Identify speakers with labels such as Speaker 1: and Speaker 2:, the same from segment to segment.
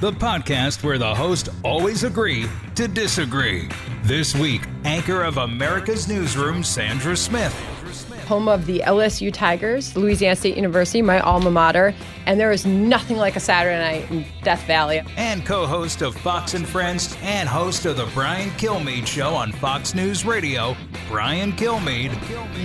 Speaker 1: the podcast where the hosts always agree to disagree. This week, anchor of America's Newsroom, Sandra Smith.
Speaker 2: home of the LSU Tigers, Louisiana State University, my alma mater, and there is nothing like a Saturday night in Death Valley.
Speaker 1: And co host of Fox and Friends and host of The Brian Kilmeade Show on Fox News Radio, Brian Kilmeade.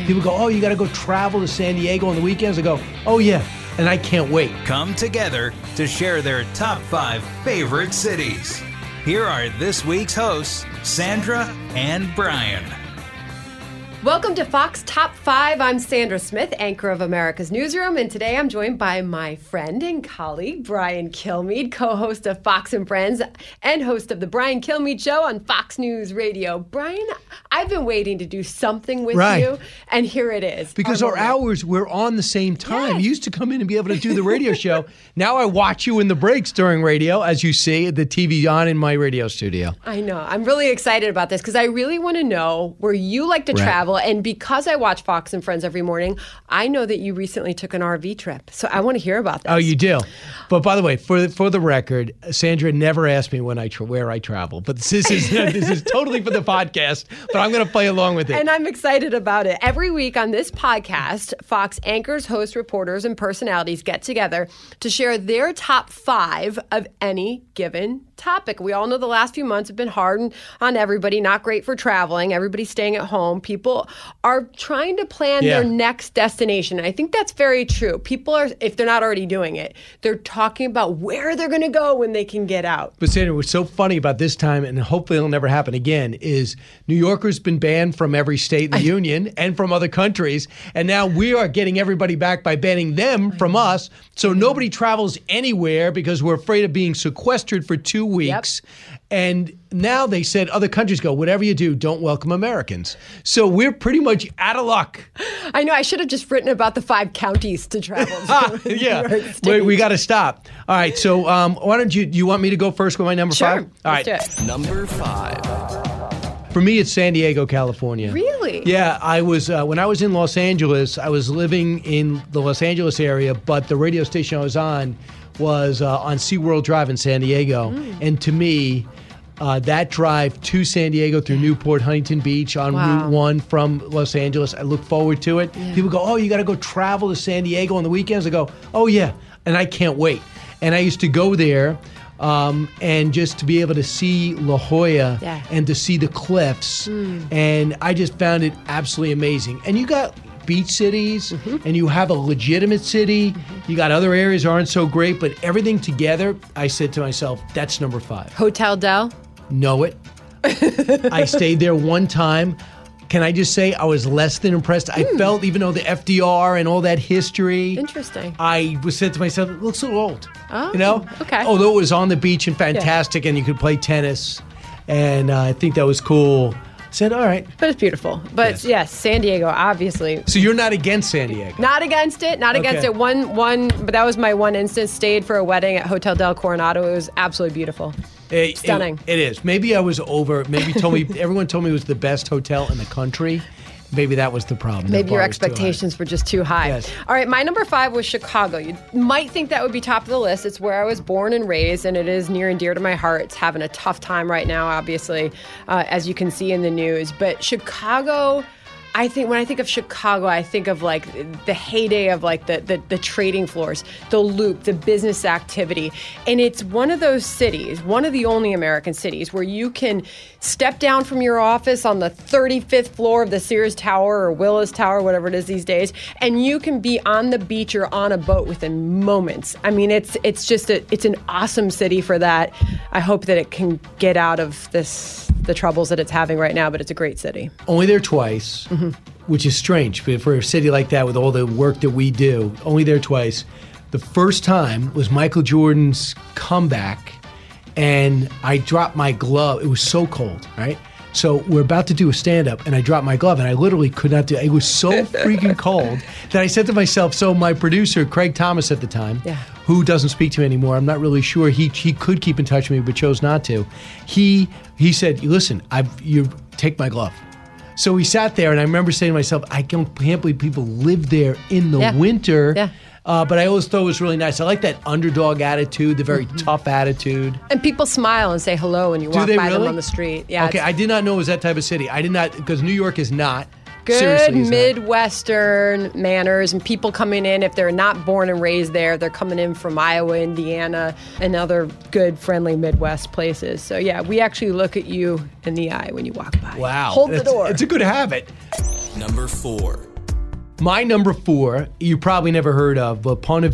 Speaker 3: People go, oh, you got to go travel to San Diego on the weekends. I go, oh, yeah. And I can't wait.
Speaker 1: come together to share their top five favorite cities. Here are this week's hosts, Sandra and Brian.
Speaker 2: Welcome to Fox Top 5. I'm Sandra Smith, anchor of America's Newsroom, and today I'm joined by my friend and colleague, Brian Kilmeade, co host of Fox and Friends and host of The Brian Kilmeade Show on Fox News Radio. Brian, I've been waiting to do something with
Speaker 3: Right.
Speaker 2: you, and here it is.
Speaker 3: Because our
Speaker 2: moment.
Speaker 3: hours were on the same time.
Speaker 2: Yes.
Speaker 3: You used to come in and be able to do the radio show. Now I watch you in the breaks during radio, as you see the TV on in my radio studio.
Speaker 2: I know. I'm really excited about this because I really want to know where you like to
Speaker 3: Right.
Speaker 2: travel. And because I watch Fox and Friends every morning, I know that you recently took an RV trip. So I want to hear about this.
Speaker 3: Oh, you do. But by the way, for for the record, Sandra never asked me when I tra- where I travel. But this is this is totally for the podcast. But I'm going to play along with it.
Speaker 2: And I'm excited about it. Every week on this podcast, Fox anchors, hosts, reporters, and personalities get together to share their top five of any given topic. We all know the last few months have been hard on- everybody, not great for traveling. Everybody's staying at home. People are trying to plan
Speaker 3: Yeah.
Speaker 2: their next destination. And I think that's very true. People are, if they're not already doing it, they're talking about where they're going to go when they can get out.
Speaker 3: But Sandra, what's so funny about this time, and hopefully it'll never happen again, is New Yorker's been banned from every state in the union and from other countries, and now we are getting everybody back by banning them from us. So nobody travels anywhere because we're afraid of being sequestered for two weeks. And now they said other countries go, whatever you do, don't welcome Americans. So we're pretty much out of luck.
Speaker 2: I know I should have just written about the five counties to travel to.
Speaker 3: yeah,
Speaker 2: New York
Speaker 3: we, got to stop. All right, so um, why don't you? You want me to go first with my number
Speaker 2: Sure.
Speaker 3: five? All
Speaker 2: Let's do it.
Speaker 4: Number five.
Speaker 3: For me, it's San Diego, California.
Speaker 2: Really?
Speaker 3: Yeah, I was uh, when I was in Los Angeles. I was living in the Los Angeles area, but the radio station I was on was uh, on SeaWorld Drive in San Diego,
Speaker 2: Mm.
Speaker 3: and to me. Uh, that drive to San Diego through Newport, Huntington Beach on
Speaker 2: Wow.
Speaker 3: Route 1 from Los Angeles, I look forward to it. People go, Oh, you got to go travel to San Diego on the weekends. I go, Oh, yeah. And I can't wait. And I used to go there um, and just to be able to see La Jolla
Speaker 2: Yeah.
Speaker 3: and to see the cliffs. And I just found it absolutely amazing. And you got beach cities and you have a legitimate city. You got other areas aren't so great, but everything together, I said to myself, that's number five.
Speaker 2: Hotel Del.
Speaker 3: Know it. I stayed there one time. Can I just say I was less than impressed? I felt, even though the FDR and all that history,
Speaker 2: Interesting.
Speaker 3: I was said to myself, it looks a little old.
Speaker 2: Oh,
Speaker 3: you know?
Speaker 2: okay.
Speaker 3: Although it was on the beach and fantastic and you could play tennis. And uh, I think that was cool. Said, all right.
Speaker 2: But it's beautiful. But
Speaker 3: Yes.
Speaker 2: yes, San Diego, obviously.
Speaker 3: So you're not against San Diego?
Speaker 2: Not against it, not against
Speaker 3: Okay.
Speaker 2: it. One, one, but that was my one instance. Stayed for a wedding at Hotel Del Coronado. It was absolutely beautiful.
Speaker 3: It-
Speaker 2: Stunning.
Speaker 3: it- it is. Maybe I was over. Maybe told me everyone told me it was the best hotel in the country. Maybe that was the problem. The
Speaker 2: Maybe your
Speaker 3: too high.
Speaker 2: expectations were just too high.
Speaker 3: Yes.
Speaker 2: All right, my number five was Chicago. You might think that would be top of the list. It's where I was born and raised, and it is near and dear to my heart. It's having a tough time right now, obviously, uh, as you can see in the news. But Chicago. I think when I think of Chicago, I think of like the heyday of like the, the the trading floors, the loop, the business activity, and it's one of those cities, one of the only American cities where you can step down from your office on the 35th floor of the Sears Tower or Willis Tower, whatever it is these days, and you can be on the beach or on a boat within moments. I mean, it's it's just a it's an awesome city for that. I hope that it can get out of this the troubles that it's having right now, but it's a great city.
Speaker 3: Only there twice, which is strange. But for a city like that, with all the work that we do, only there twice. The first time was Michael Jordan's comeback and I dropped my glove. It was so cold, right? So we're about to do a stand up, and I dropped my glove, and I literally could not do it. It was so freaking cold that I said to myself, so my producer, Craig Thomas at the time,
Speaker 2: Yeah.
Speaker 3: who doesn't speak to me anymore, I'm not really sure. He, he could keep in touch with me, but chose not to. He, he said, listen, I've, you take my glove. So we sat there, and I remember saying to myself, I can't, can't believe people live there in the
Speaker 2: Yeah.
Speaker 3: winter.
Speaker 2: Yeah.
Speaker 3: Uh, but I always thought it was really nice. I like that underdog attitude, the very tough attitude.
Speaker 2: And people smile and say hello when you
Speaker 3: Do
Speaker 2: walk
Speaker 3: they
Speaker 2: by
Speaker 3: really?
Speaker 2: them on the street. Yeah.
Speaker 3: Okay,
Speaker 2: it's
Speaker 3: I did not know it was that type of city. I did not because New York is not.
Speaker 2: good
Speaker 3: Seriously, is not.
Speaker 2: Midwestern manners and people coming in if they're not born and raised there, they're coming in from Iowa, Indiana, and other good, friendly Midwest places. So yeah, we actually look at you in the eye when you walk by.
Speaker 3: Wow,
Speaker 2: Hold the
Speaker 3: That's-
Speaker 2: door.
Speaker 3: It's a good habit.
Speaker 4: Number four.
Speaker 3: My number four, you probably never heard of, but Ponte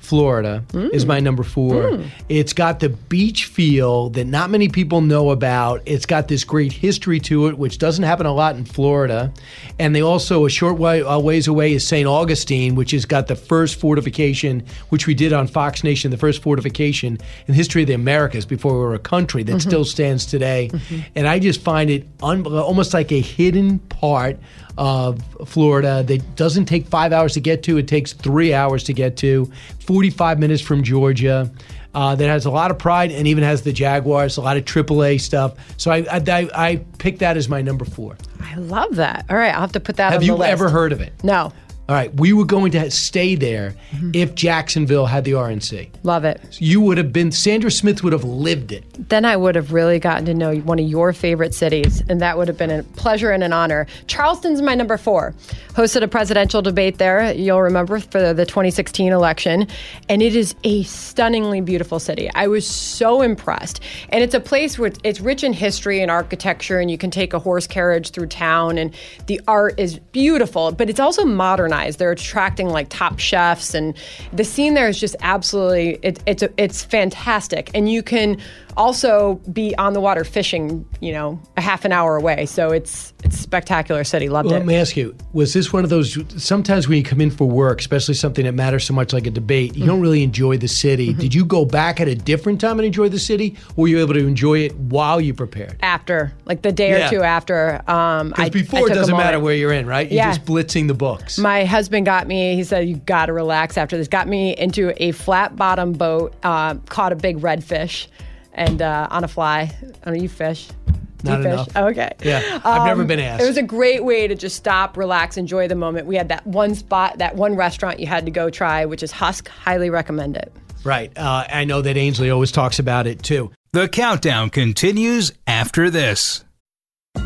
Speaker 3: Florida, is my number four. It's got the beach feel that not many people know about. It's got this great history to it, which doesn't happen a lot in Florida. And they also, a short way, uh, ways away, is St. Augustine, which has got the first fortification, which we did on Fox Nation, the first fortification in the history of the Americas before we were a country that still stands today. And I just find it un- almost like a hidden part of Florida that doesn't take five hours to get to. It takes three hours to get to, 45 minutes from Georgia. Uh, that has a lot of pride and even has the Jaguars, a lot of AAA stuff. So I, I, I, picked that as my number four.
Speaker 2: I love that. All right, I'll have to put that
Speaker 3: Have
Speaker 2: on
Speaker 3: you
Speaker 2: the list.
Speaker 3: ever heard of it?
Speaker 2: No.
Speaker 3: All right, we were going to stay there
Speaker 2: Mm-hmm.
Speaker 3: if Jacksonville had the RNC.
Speaker 2: Love it.
Speaker 3: You would have been, Sandra Smith would have lived it.
Speaker 2: Then I would have really gotten to know one of your favorite cities, and that would have been a pleasure and an honor. Charleston's my number four. Hosted a presidential debate there, you'll remember, for the 2016 election, and it is a stunningly beautiful city. I was so impressed. And it's a place where it's- it's rich in history and architecture, and you can take a horse carriage through town, and the art is beautiful, but it's also modernized. They're attracting like top chefs, and the scene there is just absolutely, it, it's, it's fantastic. And you can also be on the water fishing, you know, a half an hour away. So it's it's spectacular city. Loved
Speaker 3: Let
Speaker 2: it.
Speaker 3: Let me ask you: Was this one of those? Sometimes when you come in for work, especially something that matters so much like a debate, you don't really enjoy the city. Did you go back at a different time and enjoy the city, or were you able to enjoy it while you prepared?
Speaker 2: after, like the day
Speaker 3: Yeah.
Speaker 2: or two after. Um, I-
Speaker 3: before
Speaker 2: I
Speaker 3: it doesn't matter where you're in, right? You're
Speaker 2: Yeah.
Speaker 3: just blitzing the books.
Speaker 2: My husband got me, he said, You got to relax after this. Got me into a flat bottom boat, uh, caught a big redfish and uh, on a fly. I don't you fish. Do
Speaker 3: Not
Speaker 2: you fish?
Speaker 3: enough.
Speaker 2: Oh, okay.
Speaker 3: Yeah, I've never been asked.
Speaker 2: It was a great way to just stop, relax, enjoy the moment. We had that one spot, that one restaurant you had to go try, which is Husk. Highly recommend it.
Speaker 3: right. Uh, I know that Ainsley always talks about it too.
Speaker 1: The countdown continues after this.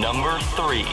Speaker 4: Number three.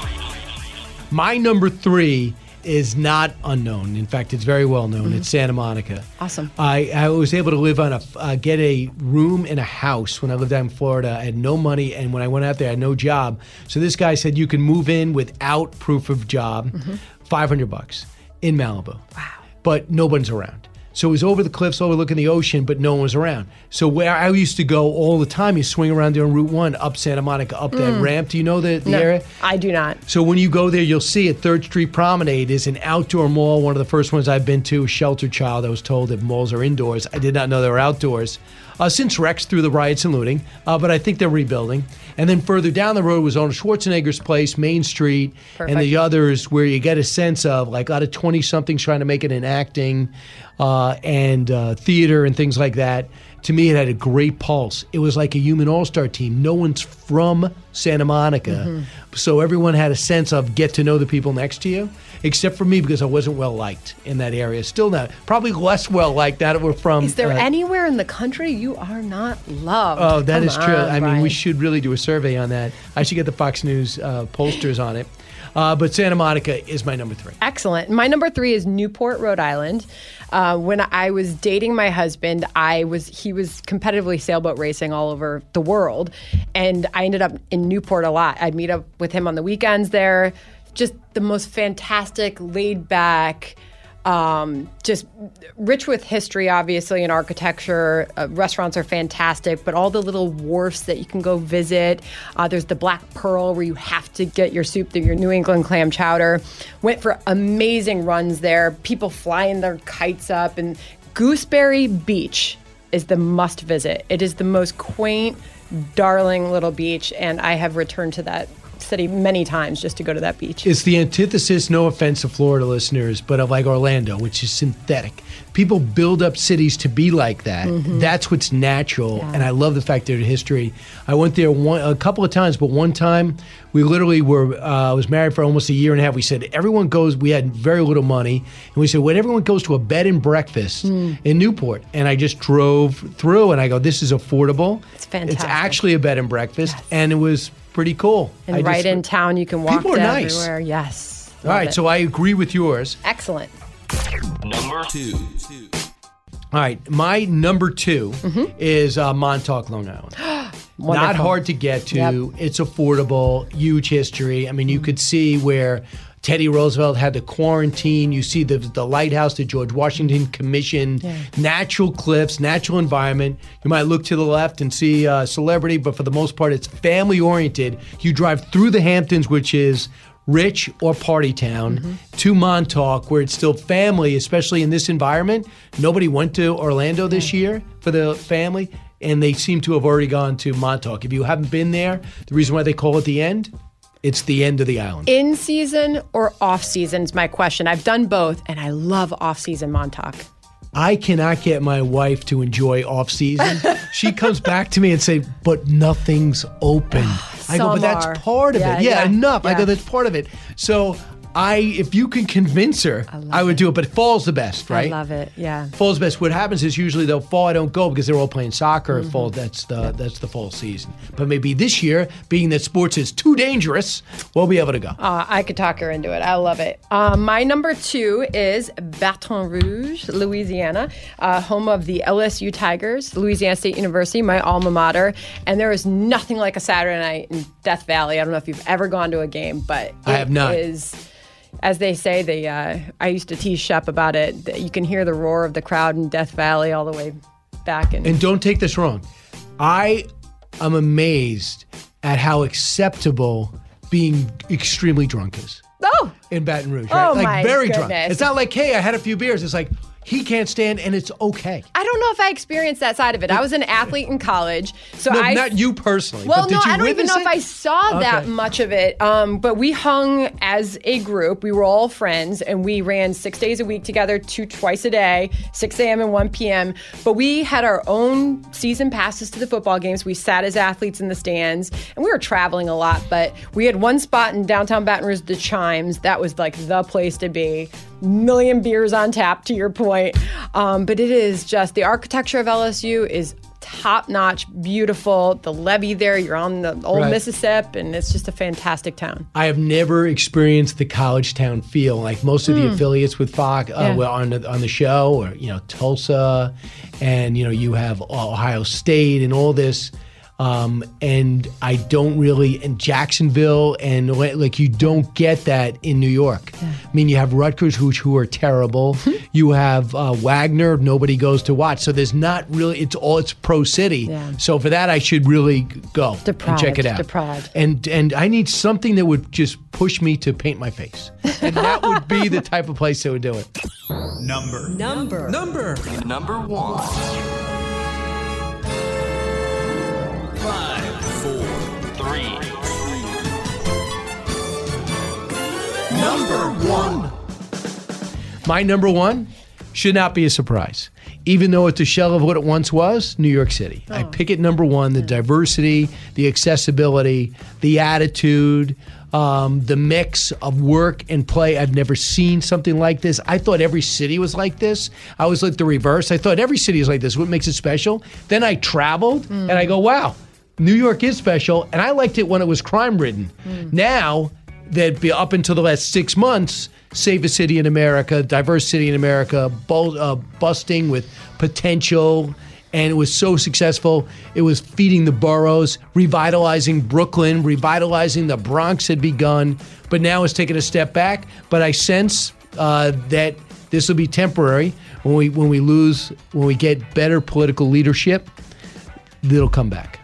Speaker 3: My number three is not unknown. In fact, it's very well known.
Speaker 2: Mm-hmm.
Speaker 3: It's Santa Monica.
Speaker 2: Awesome.
Speaker 3: I, I was able to live on a uh, get a room in a house when I lived out in Florida. I had no money, and when I went out there, I had no job. So this guy said you can move in without proof of job,
Speaker 2: Mm-hmm.
Speaker 3: hundred bucks in Malibu. Wow. But no one's around. So it was over the cliffs, overlooking the ocean, but no one was around. So where I used to go all the time, you swing around there on Route One, up Santa Monica, up that ramp. Do you know the, the
Speaker 2: Mm. No,
Speaker 3: area?
Speaker 2: I do not.
Speaker 3: So when you go there, you'll see at Third Street Promenade is an outdoor mall. One of the first ones I've been to, Shelter Child. I was told that malls are indoors. I did not know they were outdoors. Uh, since Rex through the riots and looting, uh, but I think they're rebuilding. And then further down the road was on Schwarzenegger's place, Main Street, and the others where you get a sense of like a lot of 20 somethings trying to make it in acting uh, and uh, theater and things like that. To me, it had a great pulse. It was like a human all star team. No one's from Santa Monica. So everyone had a sense of get to know the people next to you, except for me because I wasn't well liked in that area. Still not. Probably less well liked that we're from.
Speaker 2: Is there
Speaker 3: uh,
Speaker 2: anywhere in the country you are not loved?
Speaker 3: Oh, that
Speaker 2: Come
Speaker 3: is true.
Speaker 2: on,
Speaker 3: I mean, we should really do a survey on that. I should get the Fox News uh, pollsters on it. Uh, but Santa Monica is my number three.
Speaker 2: Excellent. My number three is Newport, Rhode Island. Uh, when I was dating my husband, I was he was competitively sailboat racing all over the world. And I ended up in Newport a lot. I'd meet up with him on the weekends there. Just the most fantastic, laid back, um, just rich with history, obviously, and architecture. Uh, restaurants are fantastic, but all the little wharfs that you can go visit. Uh, there's the Black Pearl where you have to get your soup, your New England clam chowder. Went for amazing runs there. People flying their kites up, and Gooseberry Beach is the must visit. It is the most quaint, darling little beach, and I have returned to that city many times just to go to that beach.
Speaker 3: It's the antithesis, no offense to Florida listeners, but of like Orlando, which is synthetic. People build up cities to be like that.
Speaker 2: Mm-hmm.
Speaker 3: That's what's natural. And I love the fact that history. I went there one, a couple of times, but one time we literally were, uh, I was married for almost a year and a half. We said, everyone goes, we had very little money. And we said, when everyone goes to a bed and breakfast
Speaker 2: Hmm.
Speaker 3: in Newport. And I just drove through and I go, this is affordable.
Speaker 2: It's fantastic.
Speaker 3: It's actually a bed and breakfast. And it was pretty cool.
Speaker 2: and
Speaker 3: I
Speaker 2: right
Speaker 3: just-
Speaker 2: in town, you can walk
Speaker 3: People are
Speaker 2: to
Speaker 3: nice.
Speaker 2: everywhere. Yes.
Speaker 3: All right, so I agree with yours.
Speaker 2: excellent.
Speaker 4: Number two.
Speaker 3: All right, my number 2 is uh, Montauk, Long Island. Not hard to get to.
Speaker 2: Yep.
Speaker 3: It's affordable, huge history. I mean, you could see where Teddy Roosevelt had to quarantine. You see the the lighthouse that George Washington commissioned. Natural cliffs, natural environment. You might look to the left and see uh, celebrity, but for the most part, it's family oriented. You drive through the Hamptons, which is rich or party town, to Montauk, where it's still family, especially in this environment. Nobody went to Orlando this year for the family and they seem to have already gone to Montauk. If you haven't been there, the reason why they call it the end, it's the end of the island.
Speaker 2: In season or off season is my question. I've done both, and I love off season Montauk.
Speaker 3: I cannot get my wife to enjoy off season. she comes back to me and say, "But nothing's open." Ah, I go, "But that's part of
Speaker 2: Yeah,
Speaker 3: it. Yeah,
Speaker 2: yeah,
Speaker 3: enough." I go, "That's part of it." So, I if you can convince her, I, would do it. But fall's the best, right?
Speaker 2: I love it. Yeah.
Speaker 3: Fall's best. What happens is usually they'll fall. I don't go because they're all playing soccer.
Speaker 2: Mm-hmm.
Speaker 3: Fall. That's the that's the fall season. But maybe this year, being that sports is too dangerous, we'll be able to go.
Speaker 2: Uh, I could talk her into it. I love it. Um, my number two is Baton Rouge, Louisiana, uh, home of the LSU Tigers, Louisiana State University, my alma mater. And there is nothing like a Saturday night in Death Valley. I don't know if you've ever gone to a game, but
Speaker 3: I have not.
Speaker 2: It is, as they say, the uh, I used to tease Shep about it. that You can hear the roar of the crowd in Death Valley all the way back. In,
Speaker 3: And don't take this wrong. I am amazed at how acceptable being extremely drunk is
Speaker 2: oh,
Speaker 3: in Baton Rouge. Right?
Speaker 2: Oh,
Speaker 3: like
Speaker 2: my
Speaker 3: very drunk. It's not like, hey, I had a few beers. It's like he can't stand and it's okay.
Speaker 2: I don't know if I experienced that side of it. I was an athlete in college, so
Speaker 3: No,
Speaker 2: I
Speaker 3: not you personally.
Speaker 2: Well,
Speaker 3: but did
Speaker 2: no,
Speaker 3: you
Speaker 2: I don't even know if? I saw that
Speaker 3: Okay.
Speaker 2: much of it. Um, but we hung as a group. We were all friends, and we ran six days a week together, two twice a day, 6 a.m. and 1 p.m. But we had our own season passes to the football games. We sat as athletes in the stands, and we were traveling a lot. But we had one spot in downtown Baton Rouge, the Chimes. That was like the place to be. Million beers on tap, to your point. Um, but it is just the architecture of LSU is top notch, beautiful. The levee there, you're on the old
Speaker 3: Right.
Speaker 2: Mississippi, and it's just a fantastic town.
Speaker 3: I have never experienced the college town feel like most of the affiliates with Fox uh,
Speaker 2: Hmm. Yeah.
Speaker 3: well, on the on the show, or you know Tulsa, and you know you have Ohio State and all this, um, and I don't really in Jacksonville and like you don't get that in New York. I mean, you have Rutgers, who who are terrible. you have uh, Wagner, nobody goes to watch. So there's not really. It's all it's pro city.
Speaker 2: Yeah.
Speaker 3: So for that, I should really go and check it
Speaker 2: Deprived,
Speaker 3: out.
Speaker 2: deprived.
Speaker 3: And and I need something that would just push me to paint my face, and that would be the type of place that would do it.
Speaker 1: Number.
Speaker 5: Number.
Speaker 1: Number.
Speaker 4: Number one.
Speaker 1: Number one.
Speaker 3: My number one should not be a surprise, even though it's a shell of what it once was. New York City. I pick it number one: the diversity, the accessibility, the attitude. Um, the mix of work and play. I've never seen something like this. I thought every city was like this. I was like the reverse. I thought every city is like this. What makes it special? Then I traveled and I go, wow, New York is special. And I liked it when it was crime ridden. Now, that be up until the last six months, Save a city in America, diverse city in America, bul- uh, busting with potential and it was so successful. It was feeding the boroughs, revitalizing Brooklyn, revitalizing the Bronx had begun, but now it's taken a step back. But I sense uh, that this will be temporary. When we when we lose, when we get better political leadership, it'll come back.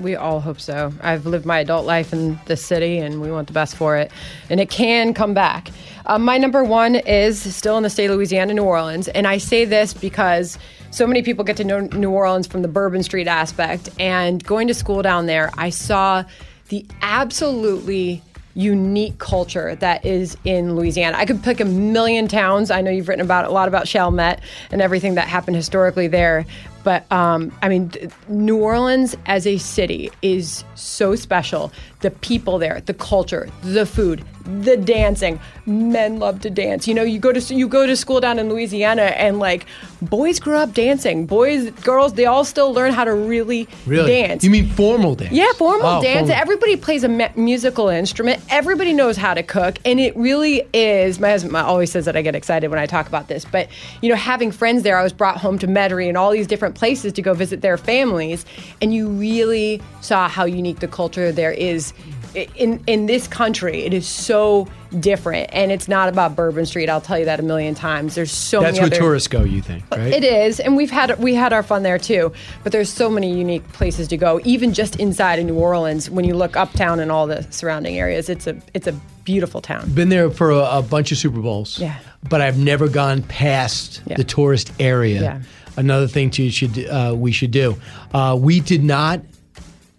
Speaker 2: We all hope so. I've lived my adult life in this city, and we want the best for it. And it can come back. Um, my number one is still in the state of Louisiana, New Orleans. And I say this because so many people get to know New Orleans from the Bourbon Street aspect. And going to school down there, I saw the absolutely unique culture that is in Louisiana. I could pick a million towns. I know you've written about a lot about Chalmette and everything that happened historically there. But um, I mean, th- New Orleans as a city is so special. The people there, the culture, the food, the dancing. Men love to dance. You know, you go to you go to school down in Louisiana, and like boys grow up dancing. Boys, girls, they all still learn how to really,
Speaker 3: Really?
Speaker 2: dance.
Speaker 3: You mean formal dance?
Speaker 2: Yeah, formal
Speaker 3: Oh,
Speaker 2: dance.
Speaker 3: formal.
Speaker 2: Everybody plays a me- musical instrument. Everybody knows how to cook, and it really is. My husband always says that I get excited when I talk about this, but you know, having friends there, I was brought home to Metairie and all these different places to go visit their families, and you really saw how unique the culture there is. In in this country, it is so different, and it's not about Bourbon Street. I'll tell you that a million times. There's so many
Speaker 3: That's
Speaker 2: many
Speaker 3: where
Speaker 2: other
Speaker 3: tourists go. You think, right?
Speaker 2: it is, and we've had we had our fun there too. But there's so many unique places to go, even just inside of New Orleans. When you look uptown and all the surrounding areas, it's a it's a beautiful town.
Speaker 3: Been there for a, a bunch of Super Bowls.
Speaker 2: Yeah.
Speaker 3: But I've never gone past
Speaker 2: Yeah.
Speaker 3: the tourist area.
Speaker 2: Yeah.
Speaker 3: Another thing to should uh, we should do. Uh, we did not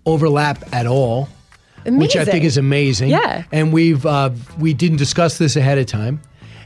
Speaker 3: overlap at all, which I think is amazing.
Speaker 2: Yeah.
Speaker 3: And we've uh, we didn't discuss this ahead of time,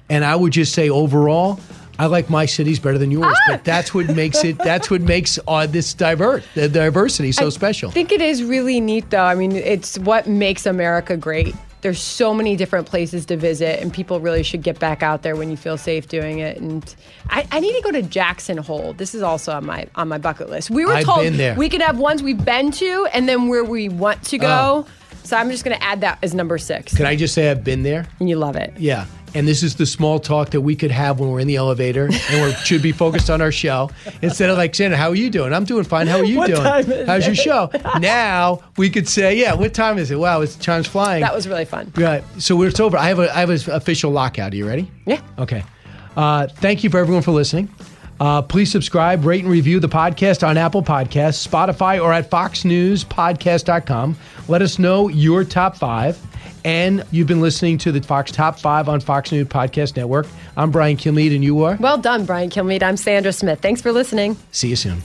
Speaker 3: and I would just say overall. I like my cities better than yours,
Speaker 2: Ah!
Speaker 3: but that's what makes it. That's what makes uh, this divert the diversity so special.
Speaker 2: I think it is really neat, though. I mean, it's what makes America great. There's so many different places to visit, and people really should get back out there when you feel safe doing it. And I, I need to go to Jackson Hole. This is also on my on my bucket list. We were
Speaker 3: I've
Speaker 2: told we could have ones we've been to, and then where we want to go.
Speaker 3: Oh.
Speaker 2: So I'm just going to add that as number six.
Speaker 3: Can I just say I've been there?
Speaker 2: and you love it.
Speaker 3: Yeah. And this is the small talk that we could have when we're in the elevator and we should be focused on our show instead of like, Sandra, how are you doing? I'm doing fine. How are you
Speaker 2: What
Speaker 3: doing? How's your show? now we could say, yeah, what time is it? Wow, it's time's flying.
Speaker 2: That was really fun.
Speaker 3: Right. So we're, it's over. I have a I have an official lockout. Are you ready?
Speaker 2: Yeah.
Speaker 3: Okay. Uh, thank you for everyone for listening. Uh, please subscribe, rate, and review the podcast on Apple Podcasts, Spotify, or at FoxNewsPodcast.com. Let us know your top five. And you've been listening to the Fox Top 5 on Fox News Podcast Network. I'm Brian Kilmeade, and you are?
Speaker 2: Well done, Brian Kilmeade. I'm Sandra Smith. Thanks for listening.
Speaker 3: See you soon.